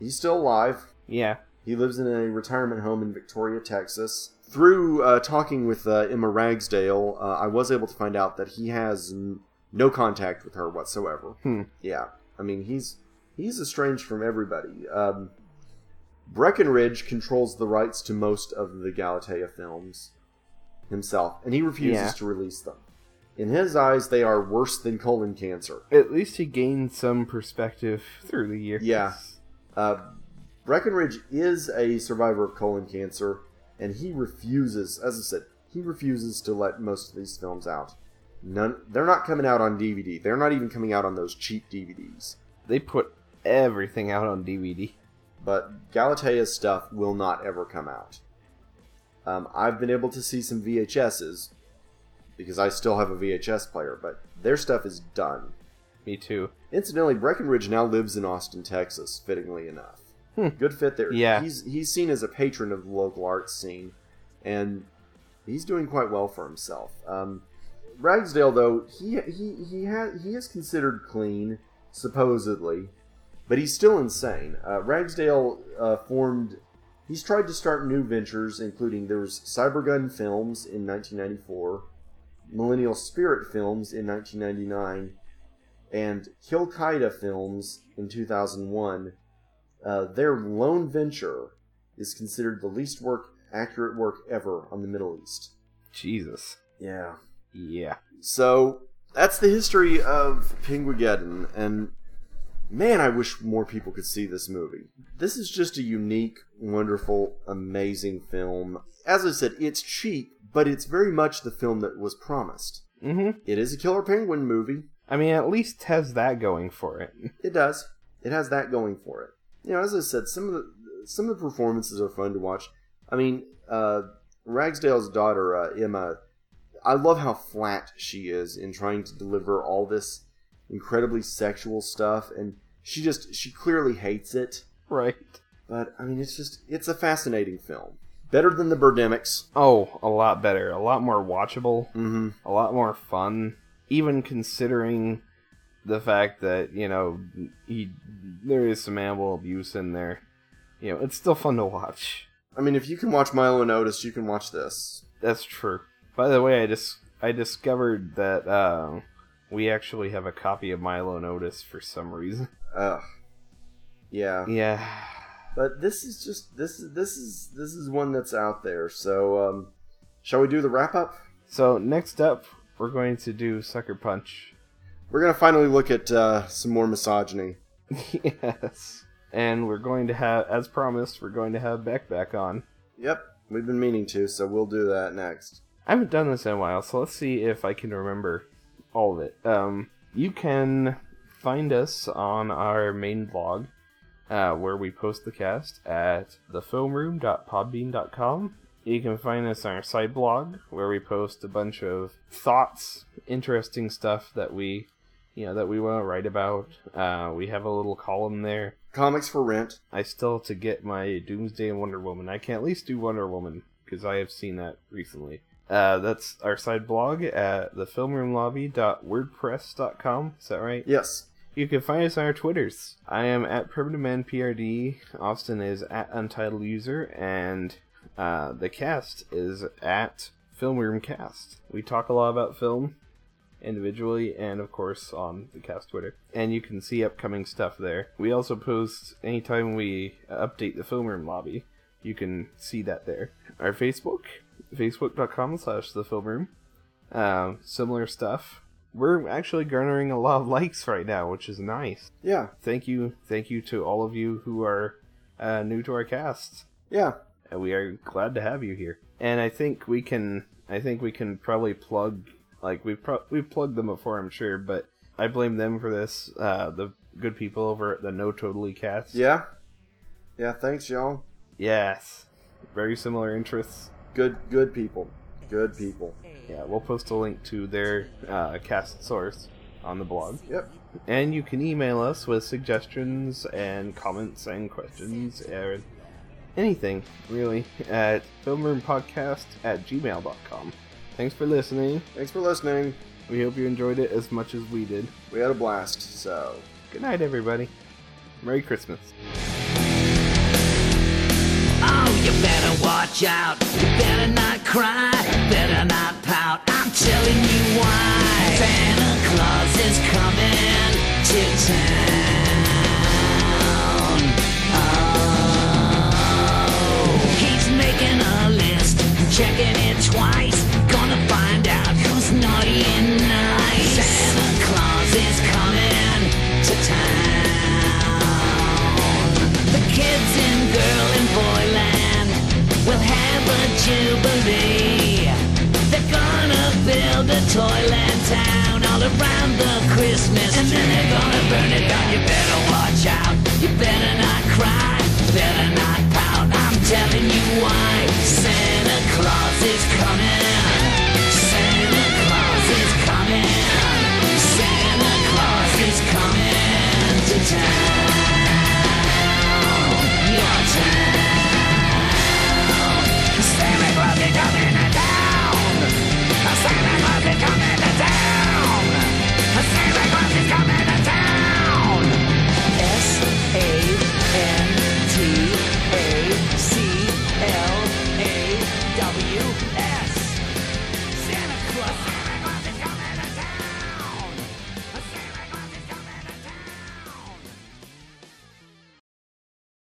he's still alive. Yeah. He lives in a retirement home in Victoria, Texas. Through uh, talking with uh, Emma Ragsdale, uh, I was able to find out that he has n- no contact with her whatsoever. Hmm. Yeah, I mean he's he's estranged from everybody. Um, Breckenridge controls the rights to most of the Galatea films himself, and he refuses Yeah. to release them. In his eyes, they are worse than colon cancer. At least he gained some perspective through the years. Yeah. Uh, Breckenridge is a survivor of colon cancer, and he refuses, as I said, he refuses to let most of these films out. None, they're not coming out on DVD. They're not even coming out on those cheap DVDs. They put everything out on DVD. But Galatea's stuff will not ever come out. Um, I've been able to see some VHSs because I still have a VHS player, but their stuff is done. Me too. Incidentally, Breckenridge now lives in Austin, Texas, fittingly enough. Good fit there. Yeah. He's he's seen as a patron of the local arts scene, and he's doing quite well for himself. Um, Ragsdale, though, he he he has he is considered clean, supposedly, but he's still insane. Uh, Ragsdale uh, formed. He's tried to start new ventures, including there was Cybergun Films in 1994, Millennial Spirit Films in 1999, and Kill Qaeda Films in 2001. Uh, their lone venture is considered the least work accurate work ever on the Middle East. Jesus. Yeah. Yeah. So that's the history of Penguigeddon, and man, I wish more people could see this movie. This is just a unique, wonderful, amazing film. As I said, it's cheap, but it's very much the film that was promised. Mm-hmm. It is a killer penguin movie. I mean, at least has that going for it. (laughs) It does. It has that going for it. You know, as I said, some of the some of the performances are fun to watch. I mean, uh, Ragsdale's daughter uh, Emma, I love how flat she is in trying to deliver all this incredibly sexual stuff, and she just she clearly hates it. Right. But I mean, it's just it's a fascinating film. Better than the Birdemics. Oh, a lot better. A lot more watchable. Mm-hmm. A lot more fun. Even considering the fact that you know he there is some animal abuse in there. You know, it's still fun to watch. I mean, if you can watch Milo and Otis, you can watch this. That's true. By the way, I just I discovered that uh, we actually have a copy of Milo and Otis for some reason. Ugh. Yeah. Yeah. But this is just this is this is this is one that's out there. So, um, shall we do the wrap up? So next up, we're going to do Sucker Punch. We're gonna finally look at uh, some more misogyny. (laughs) yes. And we're going to have, as promised, we're going to have Beck back on. Yep, we've been meaning to, so we'll do that next. I haven't done this in a while, so let's see if I can remember all of it. Um, you can find us on our main blog, uh, where we post the cast at thefilmroom.podbean.com. You can find us on our side blog, where we post a bunch of thoughts, interesting stuff that we, you know, that we want to write about. Uh, we have a little column there. Comics for rent. I still have to get my Doomsday and Wonder Woman. I can at least do Wonder Woman because I have seen that recently. Uh, that's our side blog at thefilmroomlobby.wordpress.com. Is that right? Yes. You can find us on our Twitters. I am at PrimitiveManPRD. Austin is at Untitled User, and uh, the cast is at FilmRoomCast. We talk a lot about film individually and of course on the cast Twitter. And you can see upcoming stuff there. We also post anytime we update the film room lobby. You can see that there. Our Facebook, facebook.com slash the film room. Um, similar stuff. We're actually garnering a lot of likes right now, which is nice. Yeah. Thank you, thank you to all of you who are uh, new to our cast. Yeah. And we are glad to have you here. And I think we can, I think we can probably plug like we've pro- we've plugged them before, I'm sure, but I blame them for this. Uh, the good people over at the No Totally Cast. Yeah. Yeah. Thanks, y'all. Yes. Very similar interests. Good. Good people. Good people. Yeah, we'll post a link to their uh, cast source on the blog. Yep. And you can email us with suggestions and comments and questions and anything, really, at filmroompodcast at gmail.com. Thanks for listening. Thanks for listening. We hope you enjoyed it as much as we did. We had a blast. So. Good night, everybody. Merry Christmas. You better watch out. You better not cry. Better not pout. I'm telling you why. Santa Claus is coming to town. Oh, he's making a list, checking it twice. Gonna find out who's naughty and nice. Santa Claus is coming to town. The kids in jubilee. They're gonna build a toyland town all around the Christmas tree. And then they're gonna burn it down. You better watch out. You better.